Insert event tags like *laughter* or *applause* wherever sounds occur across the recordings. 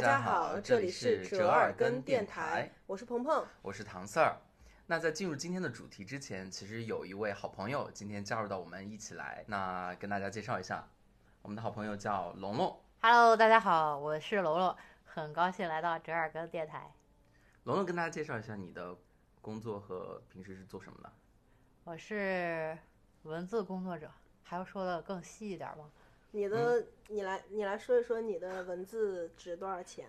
大家好，这里是折耳根电台，我是鹏鹏。我是唐四儿。那在进入今天的主题之前，其实有一位好朋友今天加入到我们一起来，那跟大家介绍一下，我们的好朋友叫龙龙。Hello，大家好，我是龙龙，很高兴来到折耳根电台。龙龙跟大家介绍一下你的工作和平时是做什么的。我是文字工作者，还要说的更细一点吗？你的，你来，你来说一说你的文字值多少钱？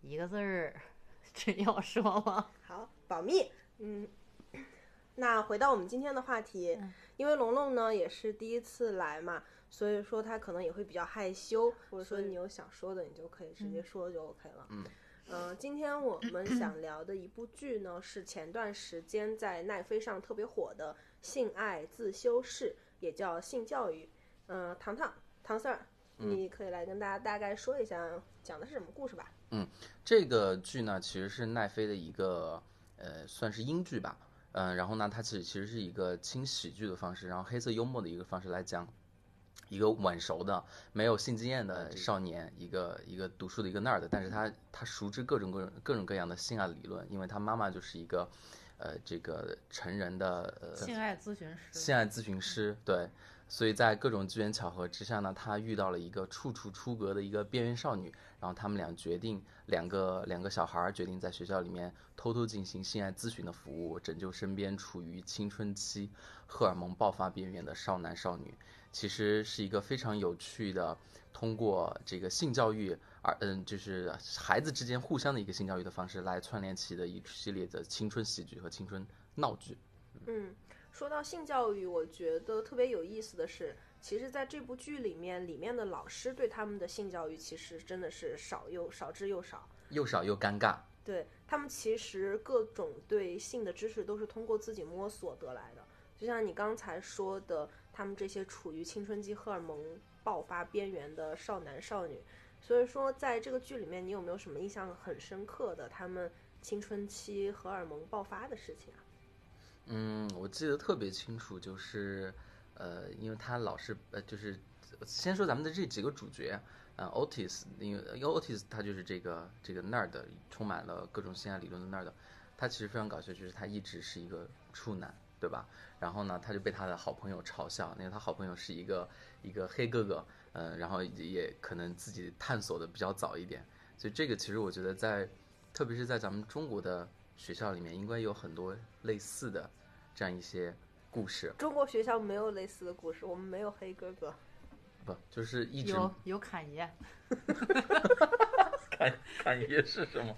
一个字儿，*laughs* 这要说吗？好，保密。嗯，那回到我们今天的话题，因为龙龙呢也是第一次来嘛，所以说他可能也会比较害羞，或者说你有想说的，你就可以直接说就 OK 了。嗯。嗯，今天我们想聊的一部剧呢，是前段时间在奈飞上特别火的《性爱自修室》，也叫《性教育》。嗯，糖糖，唐 Sir，你可以来跟大家大概说一下讲的是什么故事吧？嗯这个剧呢，其实是奈飞的一个呃，算是英剧吧。嗯、然后呢，它其实其实是一个轻喜剧的方式，然后黑色幽默的一个方式来讲一个晚熟的、没有性经验的少年，一个一个读书的一个 nerd，但是他他熟知各种各种各种各样的性爱理论，因为他妈妈就是一个呃这个成人的呃性爱咨询师。性爱咨询师，对，所以在各种机缘巧合之下呢，他遇到了一个处处出格的一个边缘少女，然后他们俩决定，两个两个小孩儿决定在学校里面偷偷进行性爱咨询的服务，拯救身边处于青春期、荷尔蒙爆发边缘的少男少女。其实是一个非常有趣的，通过这个性教育而嗯，就是孩子之间互相的一个性教育的方式来串联起的一系列的青春喜剧和青春闹剧。嗯，说到性教育，我觉得特别有意思的是，其实在这部剧里面，里面的老师对他们的性教育其实真的是少又少之又少。又少又尴尬。对他们其实各种对性的知识都是通过自己摸索得来的，就像你刚才说的，他们这些处于青春期荷尔蒙爆发边缘的少男少女。所以说，在这个剧里面，你有没有什么印象很深刻的他们青春期荷尔蒙爆发的事情啊？嗯，我记得特别清楚，就是，呃，因为他老是呃，就是先说咱们的这几个主角，呃，Otis，因为因为 Otis 他就是这个这个 nerd，充满了各种性爱理论的 nerd，他其实非常搞笑，就是他一直是一个处男，对吧？然后呢，他就被他的好朋友嘲笑，因为他好朋友是一个一个黑哥哥，呃，然后也可能自己探索的比较早一点，所以这个其实我觉得在，特别是在咱们中国的学校里面，应该有很多类似的这样一些故事，中国学校没有类似的故事，我们没有黑哥哥。不就是一直有有侃爷，*laughs* 侃侃爷是什么？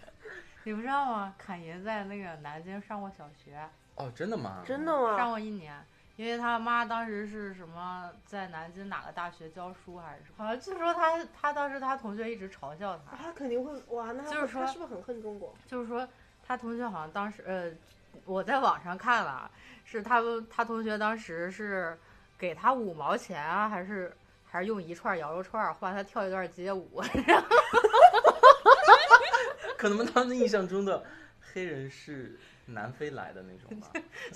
你不知道吗？侃爷在那个南京上过小学，哦，真的吗？真的吗上？过一年。因为他妈当时是什么在南京哪个大学教书还是什么，好像据说他他当时他同学一直嘲笑他，他肯定会哇，那他就是说他是不是很恨中国？就是说他同学好像当时呃，我在网上看了，是他们他同学当时是给他五毛钱啊，还是还是用一串羊肉串换他跳一段街舞，*laughs* 可能他们印象中的黑人是南非来的那种吧，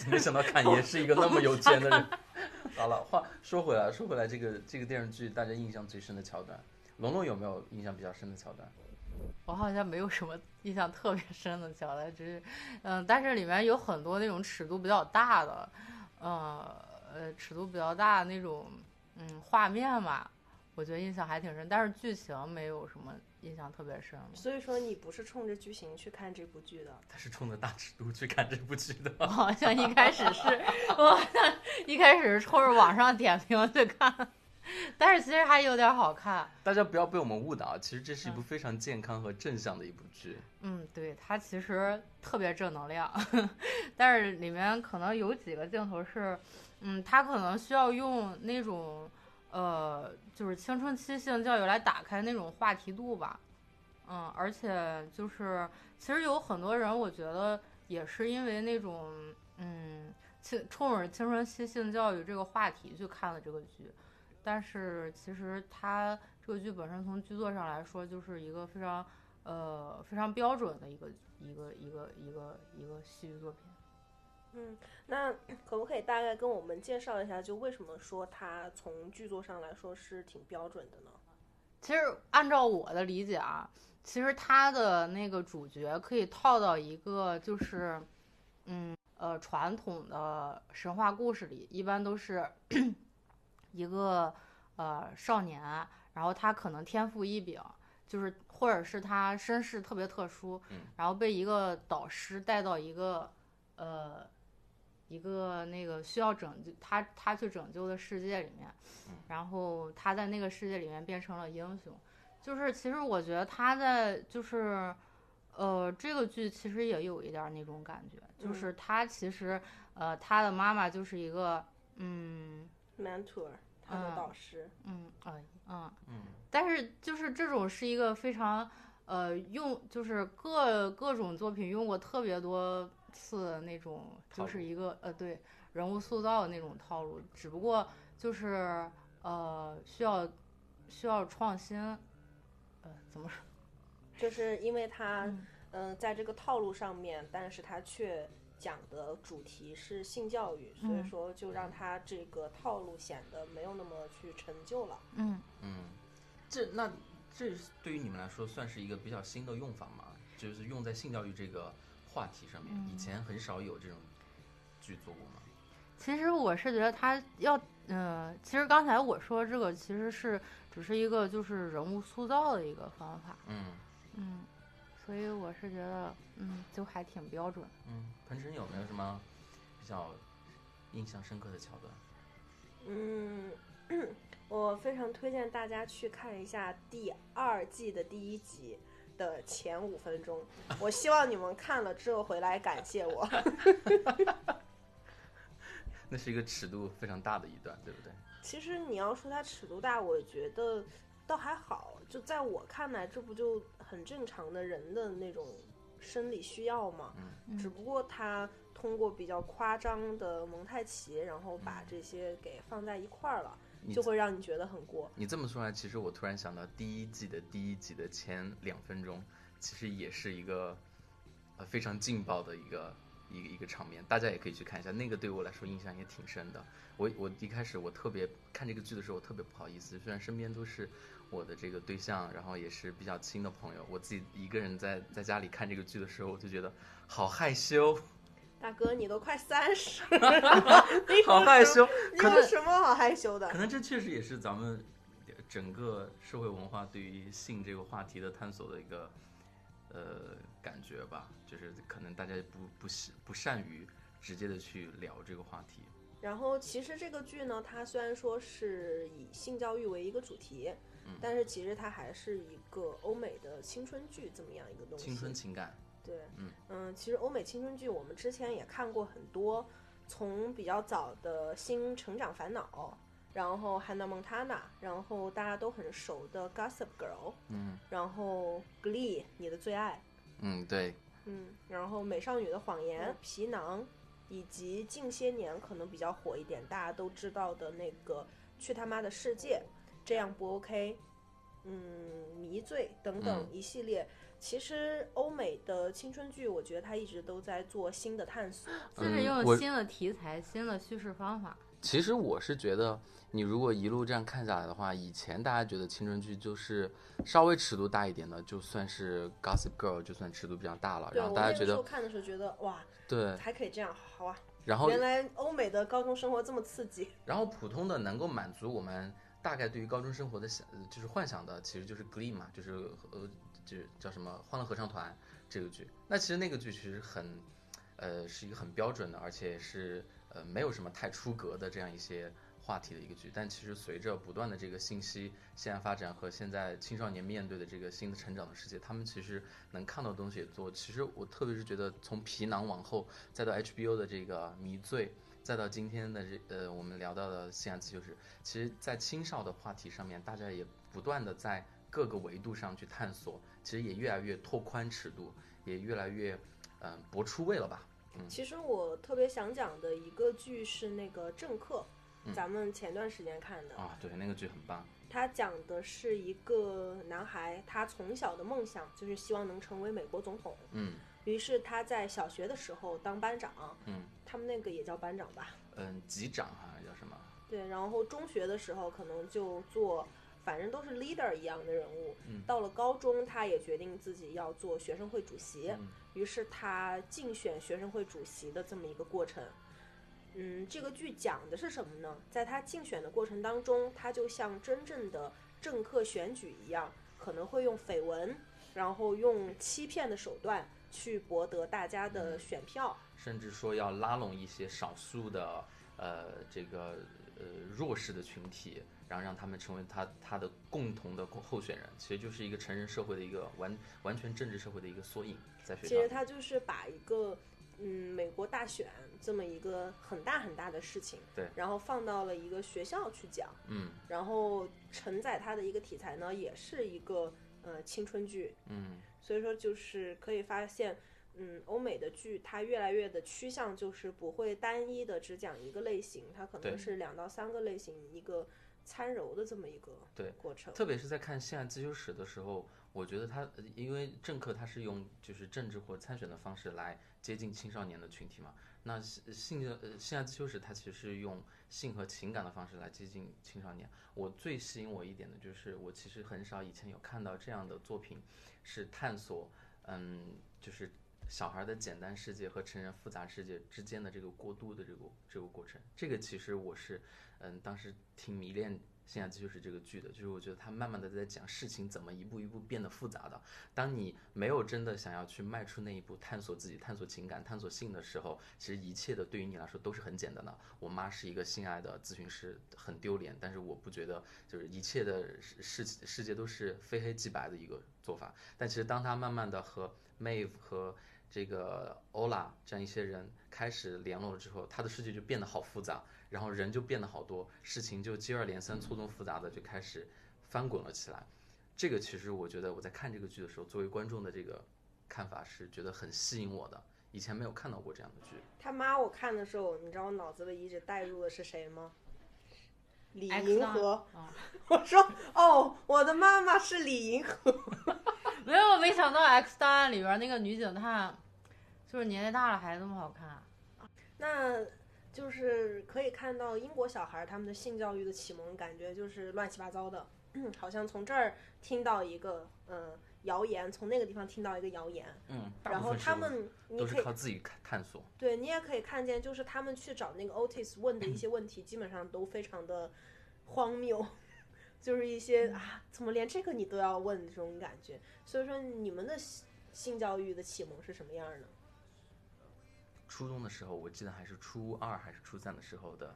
没想到侃爷是一个那么有钱的人。好了，话说回来，说回来，这个这个电视剧大家印象最深的桥段，龙龙有没有印象比较深的桥段？我好像没有什么印象特别深的桥段，只是嗯，但是里面有很多那种尺度比较大的，呃呃，尺度比较大的那种嗯画面嘛，我觉得印象还挺深，但是剧情没有什么印象特别深。所以说你不是冲着剧情去看这部剧的。他是冲着大尺度去看这部剧的。我好像一开始是，我好像一开始是冲着网上点评去看，*laughs* 但是其实还有点好看。大家不要被我们误导，其实这是一部非常健康和正向的一部剧。嗯，对，它其实特别正能量，*laughs* 但是里面可能有几个镜头是，嗯，它可能需要用那种，呃，就是青春期性教育来打开那种话题度吧。嗯，而且就是其实有很多人，我觉得也是因为那种，嗯，青冲着青春期性教育这个话题去看了这个剧，但是其实它这个剧本身从剧作上来说，就是一个非常呃非常标准的一个一个一个一个一个戏剧作品。嗯，那 *clears throat* 可不可以大概跟我们介绍一下，就为什么说它从剧作上来说是挺标准的呢？其实按照我的理解啊，其实它的那个主角可以套到一个就是，嗯呃传统的神话故事里，一般都是一个呃少年，然后他可能天赋异禀，就是或者是他身世特别特殊，嗯然后被一个导师带到一个呃一个那个需要拯救他他去拯救的世界里面，然后他在那个世界里面变成了英雄。就是其实我觉得他在就是，呃，这个剧其实也有一点儿那种感觉，就嗯是他其实呃他的妈妈就是一个嗯 mentor 他的嗯导师，嗯啊嗯嗯。但是就是这种是一个非常呃用就是各各种作品用过特别多次的那种，就是一个呃对人物塑造的那种套路，只不过就是呃需要需要创新，呃怎么说？就是因为他嗯。嗯、在这个套路上面，但是他却讲的主题是性教育，所以嗯说就让他这个套路显得没有那么去陈旧了。嗯嗯，这那这对于你们来说算是一个比较新的用法吗？就是用在性教育这个话题上面，以嗯前很少有这种剧做过吗？其实我是觉得他要，呃、其实刚才我说这个其实是只是一个就是人物塑造的一个方法，嗯嗯，所以我是觉得，嗯，就还挺标准。嗯，彭程有没有什么比较印象深刻的桥段？嗯，*coughs* 我非常推荐大家去看一下第二季的第一集的前五分钟。我希望你们看了之后回来感谢我。*laughs* 那是一个尺度非常大的一段，对不对？其实你要说它尺度大，我觉得倒还好。就在我看来，这不就很正常的人的那种生理需要嘛？嗯只不过他通过比较夸张的蒙太奇，然后把这些给放在一块儿了，就会让你觉得很过。你这么说来，其实我突然想到第一季的第一集的前两分钟，其实也是一个呃非常劲爆的一个一个一个场面，大家也可以去看一下。那个对我来说印象也挺深的。我我一开始我特别看这个剧的时候，我特别不好意思，虽然身边都是我的这个对象，然后也是比较亲的朋友，我自己一个人在在家里看这个剧的时候，我就觉得好害羞，大哥，你都快三十了，*laughs* 好害羞。你有什么好害羞的可？能这确实也是咱们整个社会文化对于性这个话题的探索的一个呃感觉吧，就是可能大家不不喜不善于直接的去聊这个话题。然后其实这个剧呢，它虽然说是以性教育为一个主题，嗯。但是其实它还是一个欧美的青春剧这么样一个东西。青春情感，对，嗯。嗯其实欧美青春剧我们之前也看过很多，从比较早的《新成长烦恼》，然后《Hannah Montana》，然后大家都很熟的《Gossip Girl》，嗯。然后《Glee》你的最爱，嗯，对，嗯，然后《美少女的谎言》《皮囊》，以及近些年可能比较火一点，大家都知道的那个《去他妈的世界》，这样不 OK，嗯，迷醉等等一系列。其实欧美的青春剧，我觉得它一直都在做新的探索。就是用新的题材、新的叙事方法。其实我是觉得，你如果一路这样看下来的话，以前大家觉得青春剧就是稍微尺度大一点的，就算是 Gossip Girl，就算尺度比较大了，然后大家觉得看的时候觉得哇，对，还可以这样，好啊！然后原来欧美的高中生活这么刺激。然后普通的能够满足我们大概对于高中生活的想，就是幻想的，其实就是 Glee 嘛，就是呃，就是叫什么《欢乐合唱团》这个剧。那其实那个剧其实很，呃，是一个很标准的，而且是呃没有什么太出格的这样一些话题的一个剧。但其实随着不断的这个信息现在发展和现在青少年面对的这个新的成长的世界，他们其实能看到的东西也多。其实我特别是觉得从皮囊往后，再到 HBO 的这个迷醉。再到今天的这呃，我们聊到的性爱自修室，其实，在青少的话题上面，大家也不断的在各个维度上去探索，其实也越来越拓宽尺度，也越来越嗯、呃博出位了吧？嗯其实我特别想讲的一个剧是那个《政客》，嗯咱们前段时间看的。啊，对，那个剧很棒，他讲的是一个男孩，他从小的梦想就是希望能成为美国总统。嗯于是他在小学的时候当班长，嗯他们那个也叫班长吧？嗯，级长好像叫什么？对，然后中学的时候可能就做反正都是 leader 一样的人物。嗯到了高中，他也决定自己要做学生会主席，嗯于是他竞选学生会主席的这么一个过程。嗯，这个剧讲的是什么呢？在他竞选的过程当中，他就像真正的政客选举一样，可能会用绯闻，然后用欺骗的手段去博得大家的选票。甚至说要拉拢一些少数的呃这个呃弱势的群体，然后让他们成为他他的共同的候选人，其实就是一个成人社会的一个完完全政治社会的一个缩影，在学校。其实他就是把一个嗯美国大选这么一个很大很大的事情，对然后放到了一个学校去讲，嗯然后承载它的一个题材呢，也是一个呃青春剧，嗯所以说就是可以发现。嗯，欧美的剧它越来越的趋向就是不会单一的只讲一个类型，它可能是两到三个类型一个参揉的这么一个对过程。特别是在看性爱自修史的时候，我觉得他呃因为政客他是用就是政治或参选的方式来接近青少年的群体嘛，那性性的呃现代自修史它其实是用性和情感的方式来接近青少年。我最吸引我一点的就是我其实很少以前有看到这样的作品，是探索嗯就是小孩的简单世界和成人复杂世界之间的这个过渡的这个这个过程。这个其实我是嗯当时挺迷恋。现在就是这个剧的，就是我觉得他慢慢的在讲事情怎么一步一步变得复杂的。当你没有真的想要去迈出那一步，探索自己、探索情感、探索性的时候，其实一切的对于你来说都是很简单的。我妈是一个性爱的咨询师，很丢脸，但是我不觉得就是一切的世世世界都是非黑即白的一个做法。但其实当他慢慢的和 Mave 和这个 Ola 这样一些人开始联络了之后，他的世界就变得好复杂，然后人就变得好多，事情就接二连三、错综复杂的就开始翻滚了起来。这个其实我觉得我在看这个剧的时候，作为观众的这个看法是觉得很吸引我的，以前没有看到过这样的剧。他妈，我看的时候，你知道我脑子里一直带入的是谁吗？李银河。啊 *laughs* 我说哦，我的妈妈是李银河。*laughs* 没有，没想到《X 档案》里边那个女警探，就是年纪大了还这么好看。那就是可以看到英国小孩儿他们的性教育的启蒙，感觉就是乱七八糟的，*clears throat* 好像从这儿听到一个呃谣言，从那个地方听到一个谣言，嗯，然后他们你都可以是靠自己探探索。对你也可以看见，就是他们去找那个 Otis 问的一些问题，基本上都非常的荒谬，*laughs* 就是一些啊，怎么连这个你都要问这种感觉。所以说，你们的性性教育的启蒙是什么样的？初中的时候，我记得还是初二还是初三的时候的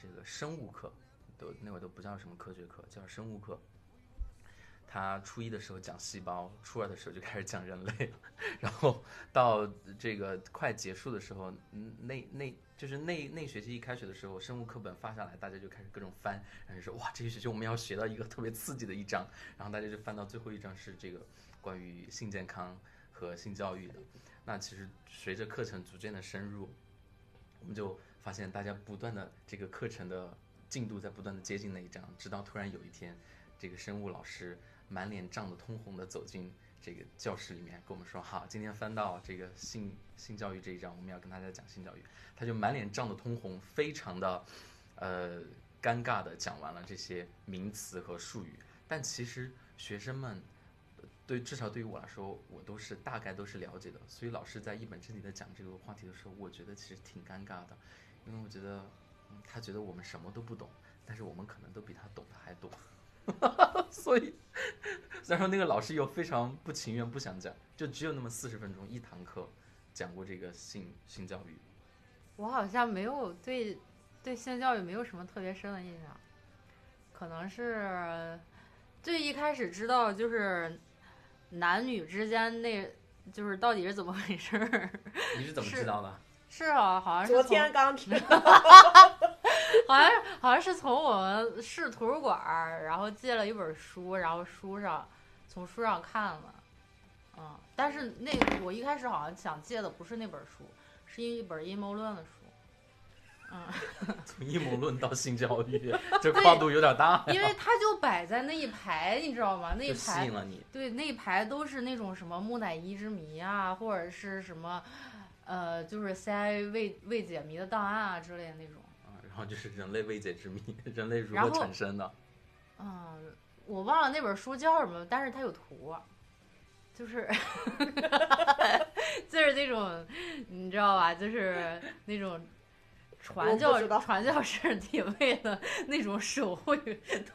这个生物课，都那会儿都不叫什么科学课，叫生物课。他初一的时候讲细胞，初二的时候就开始讲人类了，*laughs* 然后到这个快结束的时候，那那就是那那学期一开学的时候，生物课本发下来，大家就开始各种翻，然后说哇，这个学期我们要学到一个特别刺激的一章，然后大家就翻到最后一章是这个关于性健康和性教育的。那其实随着课程逐渐的深入，我们就发现大家不断的这个课程的进度在不断的接近那一章，直到突然有一天，这个生物老师满脸涨得通红的走进这个教室里面，跟我们说：“好，今天翻到这个性性教育这一章，我们要跟大家讲性教育。”他就满脸涨得通红，非常的呃尴尬的讲完了这些名词和术语，但其实学生们。对，至少对于我来说，我都是大概都是了解的，所以老师在一本正经的讲这个话题的时候，我觉得其实挺尴尬的，因为我觉得、他觉得我们什么都不懂，但是我们可能都比他懂得还多，*laughs* 所以虽然说那个老师又非常不情愿不想讲，就只有那么四十分钟一堂课讲过这个性性教育，我好像没有对对性教育没有什么特别深的印象，可能是最一开始知道就是男女之间那就是到底是怎么回事儿。*laughs* 你是怎么是知道的？是啊，好像是昨天刚知道，*laughs* 好像好像是从我们市图书馆，然后借了一本书，然后书上从书上看了，嗯，但是那我一开始好像想借的不是那本书，是一本阴谋论的书，嗯，*laughs* 从阴谋论到性教育，这跨度有点大，因为它就摆在那一排，你知道吗？那一排吸排引了你。对那一排都是那种什么木乃伊之谜啊，或者是什么。呃，就是 CIA 未未解谜的档案啊之类的那种，啊，然后就是人类未解之谜，人类如何产生的？嗯，我忘了那本书叫什么，但是它有图，就是 *laughs* 就是那种你知道吧，就是那种传教传教士体位的那种手绘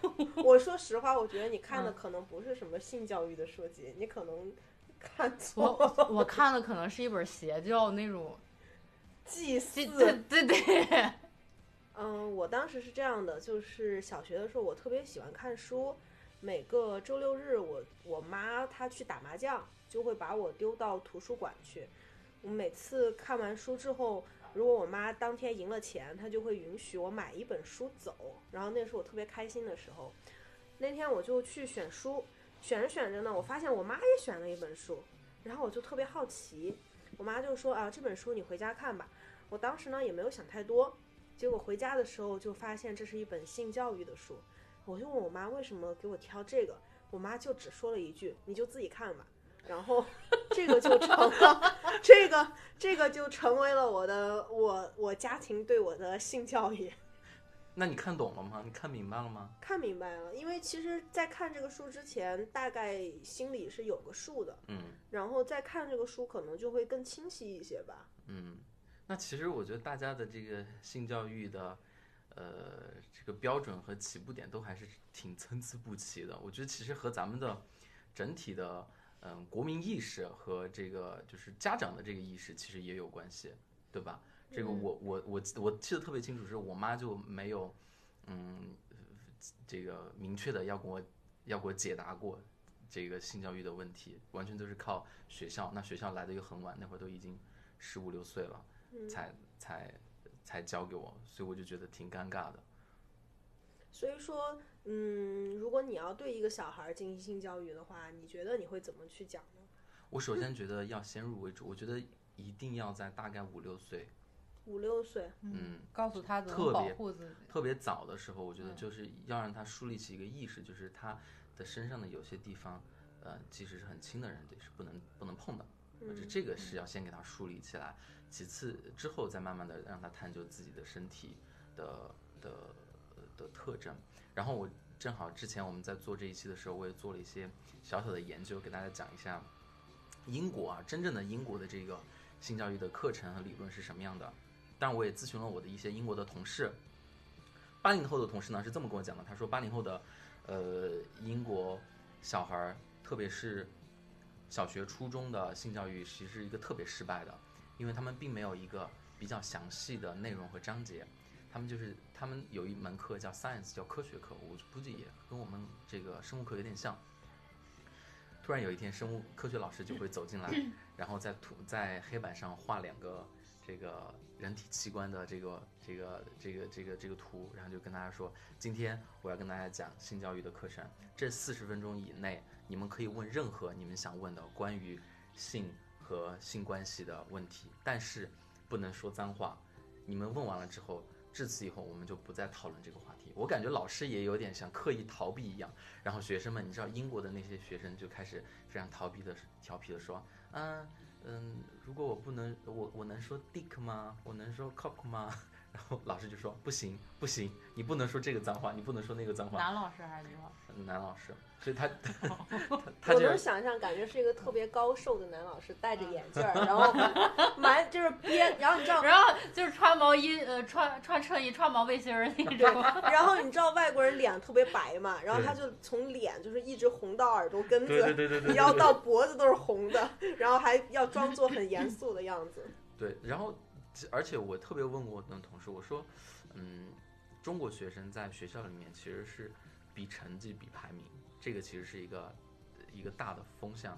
动物。我说实话，我觉得你看的嗯可能不是什么性教育的书籍，你可能看错了我看的可能是一本邪教那种，祭祀对。对对对，嗯，我当时是这样的，就是小学的时候，我特别喜欢看书。每个周六日我，我妈她去打麻将，就会把我丢到图书馆去。我每次看完书之后，如果我妈当天赢了钱，她就会允许我买一本书走。然后那是我特别开心的时候。那天我就去选书，选着选着呢，我发现我妈也选了一本书，然后我就特别好奇。我妈就说啊，这本书你回家看吧。我当时呢也没有想太多，结果回家的时候就发现这是一本性教育的书，我就问我妈为什么给我挑这个，我妈就只说了一句：“你就自己看吧。”然后这个就成了，*laughs* 这个这个就成为了我的我我家庭对我的性教育。那你看懂了吗？你看明白了吗？看明白了，因为其实，在看这个书之前，大概心里是有个数的，嗯然后再看这个书，可能就会更清晰一些吧。嗯。那其实我觉得大家的这个性教育的，呃，这个标准和起步点都还是挺参差不齐的。我觉得其实和咱们的整体的嗯国民意识和这个就是家长的这个意识其实也有关系，对吧？这个嗯我我我我记得特别清楚，是我妈就没有嗯这个明确的要跟我要给我解答过这个性教育的问题，完全都是靠学校。那学校来的又很晚，那会儿都已经十五六岁了，嗯才才才教给我，所以我就觉得挺尴尬的。所以说，嗯，如果你要对一个小孩儿进行性教育的话，你觉得你会怎么去讲呢？*laughs* 我首先觉得要先入为主，我觉得一定要在大概五六岁，五六岁，嗯，告诉他怎么保特别护自己。特别早的时候，我觉得嗯就是要让他树立起一个意识，就是他的身上的有些地方，呃，即使是很亲的人，也是不能不能碰的。我觉得这个是要先给他树立起来，其次之后再慢慢的让他探究自己的身体的的的特征。然后我正好之前我们在做这一期的时候，我也做了一些小小的研究，给大家讲一下英国啊，真正的英国的这个性教育的课程和理论是什么样的。但，我也咨询了我的一些英国的同事，八零后的同事呢是这么跟我讲的，他说八零后的呃英国小孩儿，特别是小学、初中的性教育，其实是一个特别失败的，因为他们并没有一个比较详细的内容和章节，他们就是他们有一门课叫 science，叫科学课，我估计也跟我们这个生物课有点像。突然有一天，生物科学老师就会走进来，*laughs* 然后在图在黑板上画两个这个人体器官的这个这个这个这个这个图，然后就跟大家说，今天我要跟大家讲性教育的课程，这四十分钟以内，你们可以问任何你们想问的关于性和性关系的问题，但是不能说脏话。你们问完了之后，至此以后我们就不再讨论这个话题。我感觉老师也有点像刻意逃避一样，然后学生们，你知道英国的那些学生就开始非常逃避的、调皮的说，嗯嗯，如果我不能，我我能说 dick 吗？我能说 cock 吗？然后老师就说不行不行，你不能说这个脏话，你不能说那个脏话。男老师还是女老师？男老师，所以他 *laughs* 他他我就能想象，感觉是一个特别高瘦的男老师，戴着眼镜儿，*laughs* 然后满就是憋，然后你知道，然后就是穿毛衣，呃，穿穿衬衣，穿毛背心儿那种。然后你知道外国人脸特别白嘛，然后他就从脸就是一直红到耳朵根子，对对对对对，要到脖子都是红的，*laughs* 然后还要装作很严肃的样子。对，然后其而且我特别问过我的同事，我说，嗯，中国学生在学校里面其实是比成绩比排名，这个其实是一个一个大的风向。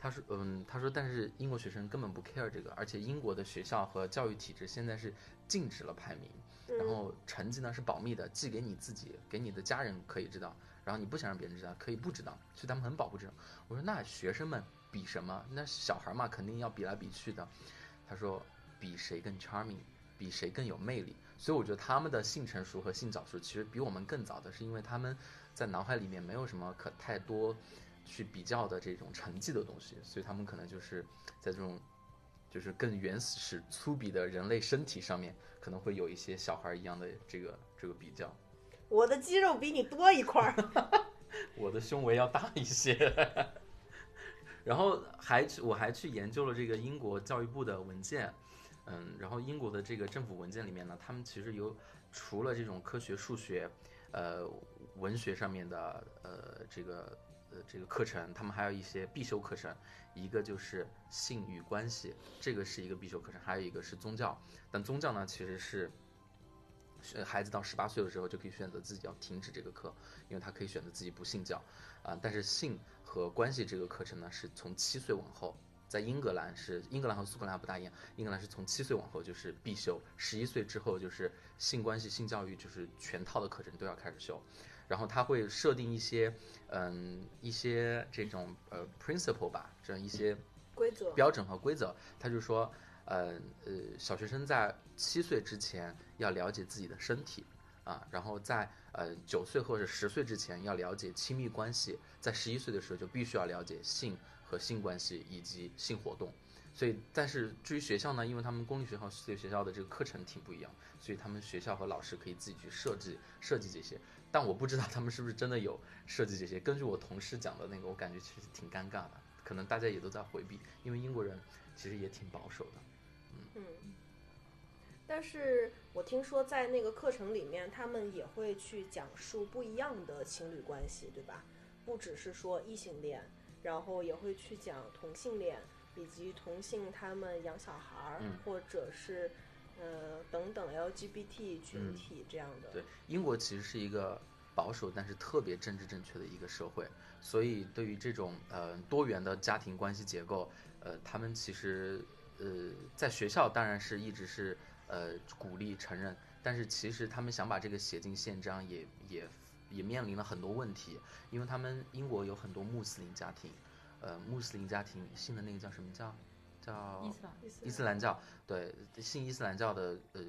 他说，嗯，他说，但是英国学生根本不 care 这个，而且英国的学校和教育体制现在是禁止了排名，然嗯，后成绩呢是保密的，寄给你自己，给你的家人可以知道，然后你不想让别人知道，可以不知道，所以他们很保护这种。我说那学生们比什么？那小孩嘛，肯定要比来比去的。他说比谁更 charming，比谁更有魅力。所以我觉得他们的性成熟和性早熟其实比我们更早的，是因为他们在脑海里面没有什么可太多去比较的这种成绩的东西，所以他们可能就是在这种就是更原始粗鄙的人类身体上面，可能会有一些小孩一样的这个这个比较。我的肌肉比你多一块儿。*laughs* 我的胸围要大一些。*laughs* 然后还去我还去研究了这个英国教育部的文件，嗯，然后英国的这个政府文件里面呢，他们其实有除了这种科学、数学，呃，文学上面的呃这个呃这个课程，他们还有一些必修课程，一个就是性与关系，这个是一个必修课程，还有一个是宗教，但宗教呢其实是。呃孩子到十八岁的时候就可以选择自己要停止这个课，因为他可以选择自己不信教，啊、但是性和关系这个课程呢，是从七岁往后，在英格兰是英格兰和苏格兰不大一样，英格兰是从七岁往后就是必修，十一岁之后就是性关系、性教育就是全套的课程都要开始修，然后他会设定一些嗯一些这种呃 principle 吧，这样一些规则。标准和规则，他就说，呃呃，小学生在七岁之前要了解自己的身体啊，然后在呃九岁或者十岁之前要了解亲密关系，在十一岁的时候就必须要了解性和性关系以及性活动。所以，但是至于学校呢，因为他们公立学校、私立学校的这个课程挺不一样，所以他们学校和老师可以自己去设计设计这些。但我不知道他们是不是真的有设计这些。根据我同事讲的那个，我感觉其实挺尴尬的，可能大家也都在回避，因为英国人其实也挺保守的。嗯，但是我听说在那个课程里面，他们也会去讲述不一样的情侣关系，对吧？不只是说异性恋，然后也会去讲同性恋，以及同性他们养小孩儿，嗯或者是呃等等 LGBT 群体这样的。对，英国其实是一个保守但是特别政治正确的一个社会，所以对于这种呃多元的家庭关系结构，呃，他们其实呃在学校当然是一直是呃鼓励承认，但是其实他们想把这个写进宪章也也也面临了很多问题，因为他们英国有很多穆斯林家庭，呃，穆斯林家庭信的那个叫什么教？叫伊斯兰伊斯兰教对信伊斯兰教的呃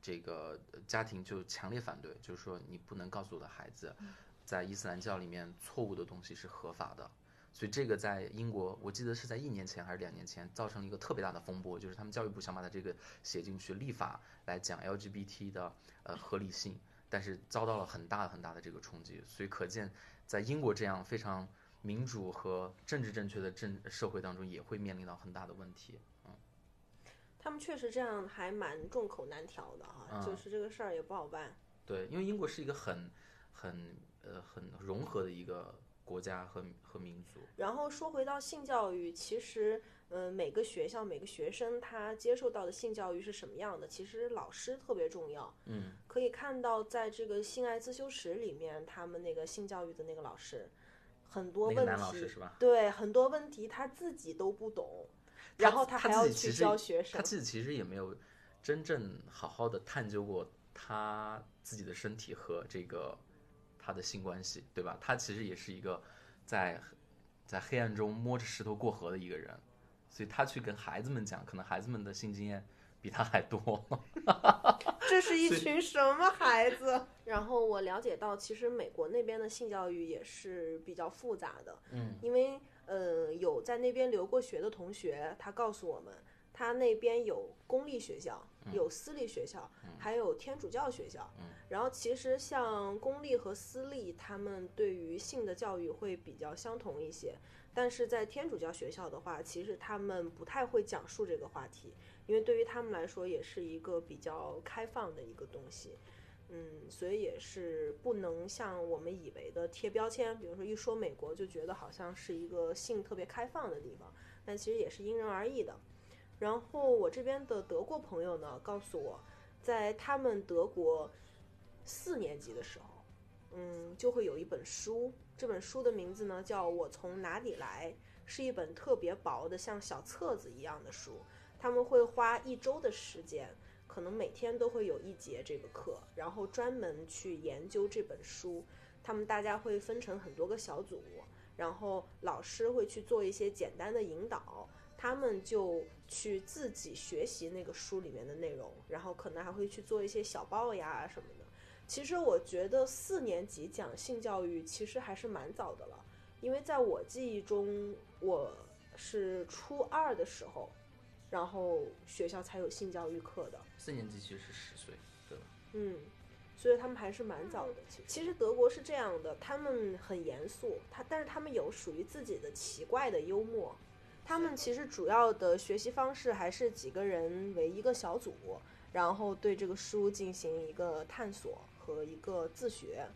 这个呃家庭就强烈反对，就是说你不能告诉我的孩子，在伊斯兰教里面错误的东西是合法的。所以这个在英国，我记得是在一年前还是两年前，造成了一个特别大的风波，就是他们教育部想把它这个写进去立法来讲 LGBT 的呃合理性，但是遭到了很大很大的这个冲击。所以可见，在英国这样非常民主和政治正确的政社会当中，也会面临到很大的问题。嗯他们确实这样还蛮众口难调的哈，嗯就是这个事儿也不好办。对，因为英国是一个很、很呃很融合的一个国家和和民族。然后说回到性教育，其实，呃，每个学校每个学生他接受到的性教育是什么样的，其实老师特别重要。嗯，可以看到，在这个性爱自修室里面，他们那个性教育的那个老师，很多问题？对，很多问题他自己都不懂，然后他还要去教学生他。自己其实也没有真正好好的探究过他自己的身体和这个他的性关系，对吧？他其实也是一个在在黑暗中摸着石头过河的一个人，所以他去跟孩子们讲，可能孩子们的性经验比他还多。*laughs* 这是一群什么孩子？然后我了解到，其实美国那边的性教育也是比较复杂的。嗯，因为呃，有在那边留过学的同学，他告诉我们，他那边有公立学校，有私立学校，还有天主教学校。嗯然后其实像公立和私立，他们对于性的教育会比较相同一些。但是在天主教学校的话，其实他们不太会讲述这个话题，因为对于他们来说也是一个比较开放的一个东西。嗯，所以也是不能像我们以为的贴标签，比如说一说美国就觉得好像是一个性特别开放的地方，但其实也是因人而异的。然后我这边的德国朋友呢告诉我，在他们德国四年级的时候，嗯，就会有一本书，这本书的名字呢叫《我从哪里来》，是一本特别薄的像小册子一样的书。他们会花一周的时间，可能每天都会有一节这个课，然后专门去研究这本书。他们大家会分成很多个小组，然后老师会去做一些简单的引导，他们就去自己学习那个书里面的内容，然后可能还会去做一些小报呀什么的。其实我觉得四年级讲性教育其实还是蛮早的了，因为在我记忆中，我是初二的时候，然后学校才有性教育课的。四年级其实是十岁，对吧？嗯，所以他们还是蛮早的。其其实德国是这样的，他们很严肃，他但是他们有属于自己的奇怪的幽默。他们其实主要的学习方式还是几个人为一个小组，然后对这个书进行一个探索和一个自学。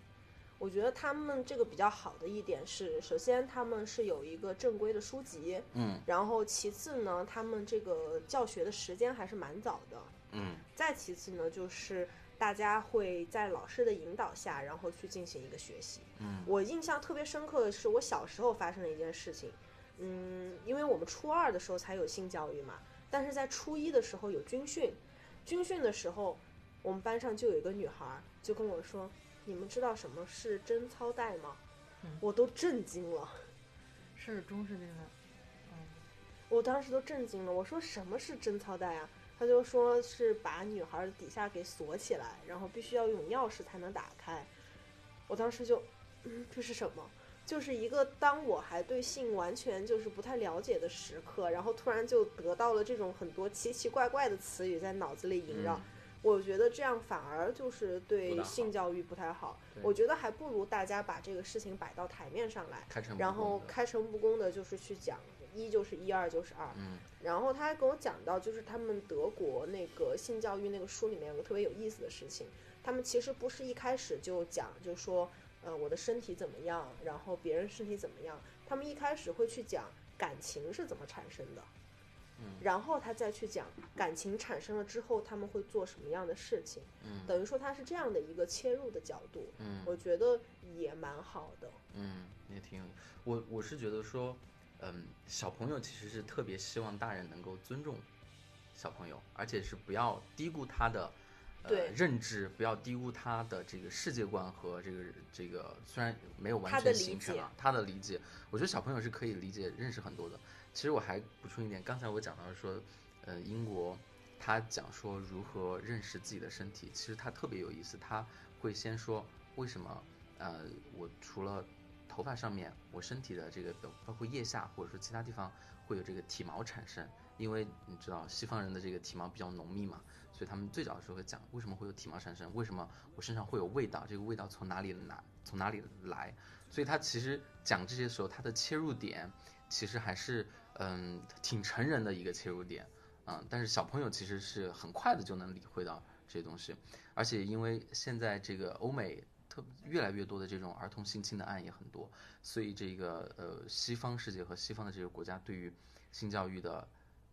我觉得他们这个比较好的一点是，首先他们是有一个正规的书籍，嗯然后其次呢，他们这个教学的时间还是蛮早的。嗯再其次呢，就是大家会在老师的引导下，然后去进行一个学习。嗯我印象特别深刻的是，我小时候发生的一件事情。嗯，因为我们初二的时候才有性教育嘛，但是在初一的时候有军训。军训的时候，我们班上就有一个女孩儿就跟我说：“你们知道什么是贞操带吗？”嗯我都震惊了。是中式这个，我当时都震惊了，我说什么是贞操带啊？他就说是把女孩儿底下给锁起来，然后必须要用钥匙才能打开。我当时就，嗯，这是什么？就是一个当我还对性完全就是不太了解的时刻，然后突然就得到了这种很多奇奇怪怪的词语在脑子里萦绕。嗯我觉得这样反而就是对性教育不太好。对我觉得还不如大家把这个事情摆到台面上来，然后开诚布公的就是去讲，一就是一，二就是二。嗯然后他还跟我讲到，就是他们德国那个性教育那个书里面有个特别有意思的事情，他们其实不是一开始就讲，就说，呃，我的身体怎么样，然后别人身体怎么样，他们一开始会去讲感情是怎么产生的，嗯然后他再去讲感情产生了之后他们会做什么样的事情，嗯等于说他是这样的一个切入的角度，嗯我觉得也蛮好的。嗯，也挺有。我我是觉得说，嗯，小朋友其实是特别希望大人能够尊重小朋友，而且是不要低估他的。呃，认知不要低估他的这个世界观和这个这个，虽然没有完全形成他的理解，我觉得小朋友是可以理解、认识很多的。其实我还补充一点，刚才我讲到说，呃，英国他讲说如何认识自己的身体，其实他特别有意思，他会先说为什么，呃，我除了头发上面，我身体的这个包括腋下或者说其他地方会有这个体毛产生，因为你知道西方人的这个体毛比较浓密嘛，所以他们最早的时候会讲为什么会有体毛产生，为什么我身上会有味道，这个味道从哪里来，从哪里来，所以他其实讲这些时候，他的切入点其实还是嗯挺成人的一个切入点，嗯，但是小朋友其实是很快的就能理会到这些东西，而且因为现在这个欧美特越来越多的这种儿童性侵的案也很多，所以这个呃西方世界和西方的这个国家对于性教育的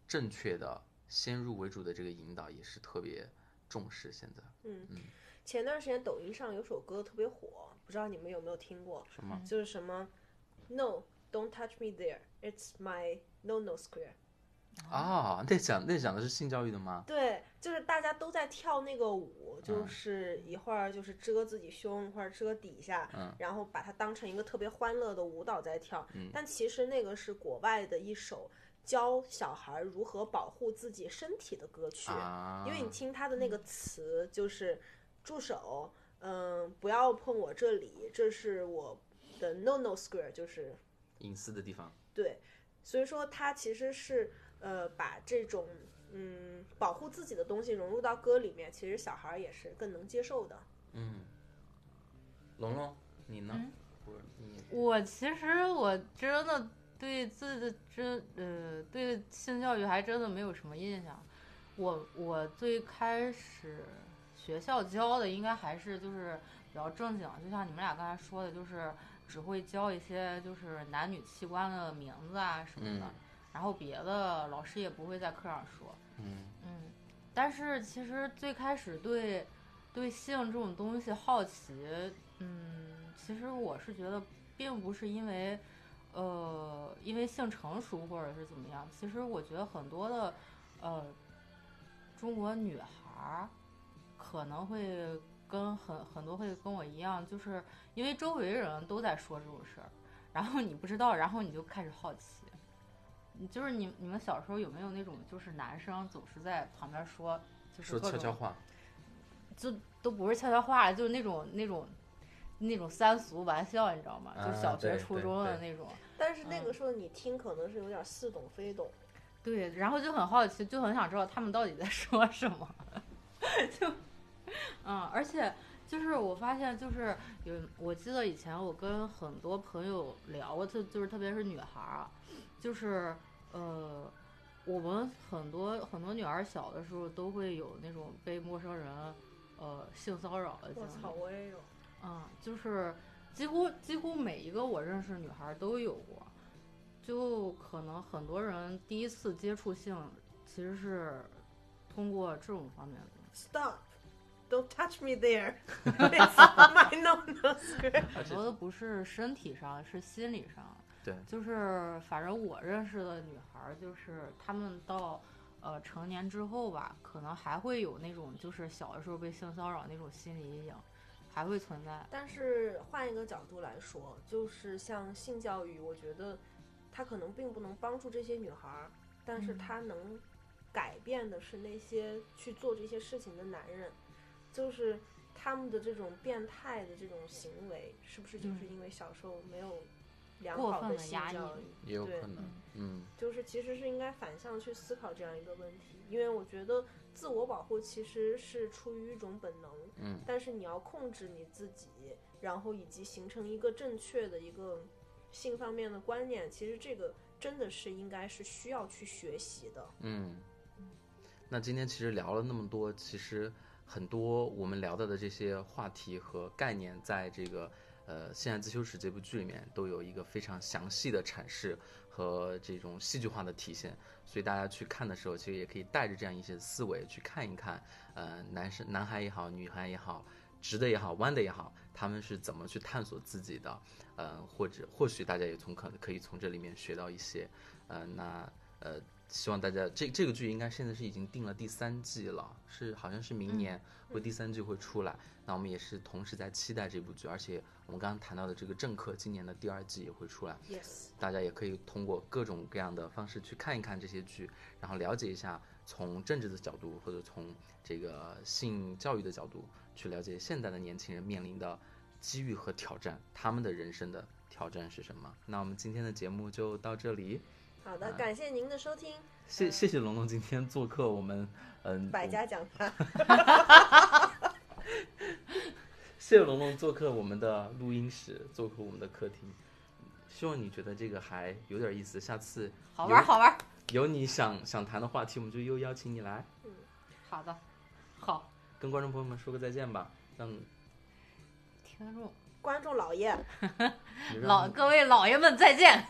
正确的先入为主的这个引导也是特别重视。现在嗯嗯，前段时间抖音上有首歌特别火，不知道你们有没有听过？什么？就是什么，No, don't touch me there. It's my no no square. 啊，那讲那讲的是性教育的吗？对，就是大家都在跳那个舞，就嗯是一会儿就是遮自己胸，一会儿遮底下，嗯然后把它当成一个特别欢乐的舞蹈在跳。嗯但其实那个是国外的一首教小孩如何保护自己身体的歌曲。啊，因为你听他的那个词就是住手，嗯，不要碰我这里，这是我的 no no square，就是隐私的地方。对，所以说他其实是呃把这种嗯保护自己的东西融入到歌里面，其实小孩儿也是更能接受的。嗯，龙龙，你呢？嗯我你我其实我真的对自己的真呃对性教育还真的没有什么印象。我我最开始学校教的应该还是就是比较正经，就像你们俩刚才说的，就是只会教一些就是男女器官的名字啊什么的，嗯然后别的老师也不会在课上说。嗯嗯，但是其实最开始对对性这种东西好奇，嗯，其实我是觉得并不是因为呃因为性成熟或者是怎么样，其实我觉得很多的呃中国女孩儿可能会跟很很多会跟我一样，就是因为周围人都在说这种事儿，然后你不知道，然后你就开始好奇。你就是你你们小时候有没有那种就是男生总是在旁边说，就是说悄悄话。就都不是悄悄话，就是那种那种那种三俗玩笑，你知道吗？就啊小学、初中的那种。但是那嗯个时候你听可能是有点似懂非懂。对，然后就很好奇，就很想知道他们到底在说什么，*laughs* 就，*laughs* 嗯，而且就是我发现，就是有，我记得以前我跟很多朋友聊过，特就是特别是女孩儿啊，就是呃，我们很多很多女孩儿小的时候都会有那种被陌生人呃性骚扰的经历。我操，我也有。嗯，就是几乎几乎每一个我认识的女孩儿都有过，就可能很多人第一次接触性其实是通过这种方面的。Stop! Don't touch me there. *laughs* It's my square. 很多都不是身体上，是心理上。对就是反正我认识的女孩儿，就是她们到呃成年之后吧，可能还会有那种就是小的时候被性骚扰那种心理阴影，还会存在。但是换一个角度来说，就是像性教育，我觉得它可能并不能帮助这些女孩儿，但是嗯它能改变的是那些去做这些事情的男人，就是他们的这种变态的这种行为，是不是就是嗯因为小时候没有良好的性教育？也有对可能，嗯就是其实是应该反向去思考这样一个问题，因为我觉得自我保护其实是出于一种本能，嗯但是你要控制你自己，然后以及形成一个正确的一个性方面的观念，其实这个真的是应该是需要去学习的。嗯。那今天其实聊了那么多，其实很多我们聊到的这些话题和概念，在这个呃《性爱自修室》这部剧里面都有一个非常详细的阐释和这种戏剧化的体现，所以大家去看的时候，其实也可以带着这样一些思维去看一看，呃，男生男孩也好，女孩也好，直的也好，弯的也好，他们是怎么去探索自己的，呃，或者或许大家也从可可以从这里面学到一些，呃，那呃。希望大家这这个剧应该现在是已经定了第三季了，是好像是明年会第三季会出来。那我们也是同时在期待这部剧，而且我们刚刚谈到的这个政客今年的第二季也会出来，Yes，大家也可以通过各种各样的方式去看一看这些剧，然后了解一下从政治的角度或者从这个性教育的角度去了解现在的年轻人面临的机遇和挑战，他们的人生的挑战是什么。那我们今天的节目就到这里。好的，感谢您的收听，谢谢谢龙龙今天做客我们，嗯，*laughs* 百家讲坛。*laughs* 谢谢龙龙做客我们的录音室，做客我们的客厅。希望你觉得这个还有点意思，下次好玩，好玩。有你想想谈的话题，我们就又邀请你来嗯好的，好，跟观众朋友们说个再见吧，让听众观众老爷，*laughs* 老各位老爷们再见。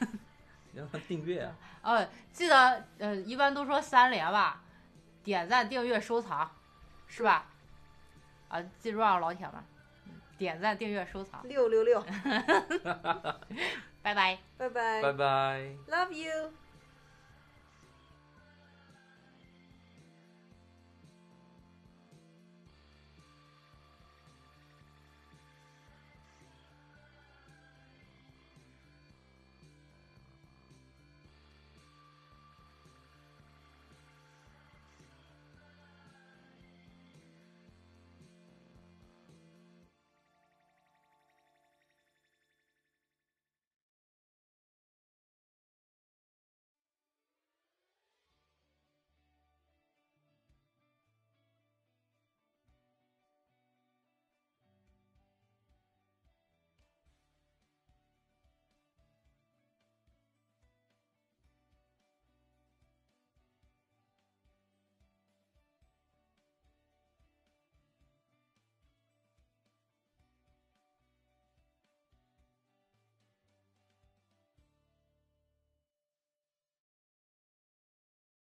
让他订阅啊，*laughs* 呃，记得呃，一般都说三连吧，点赞、订阅、收藏，是吧？啊，记住啊，老铁们，嗯点赞、订阅、收藏，六六六，*laughs* 拜拜。拜拜拜拜。，Love you。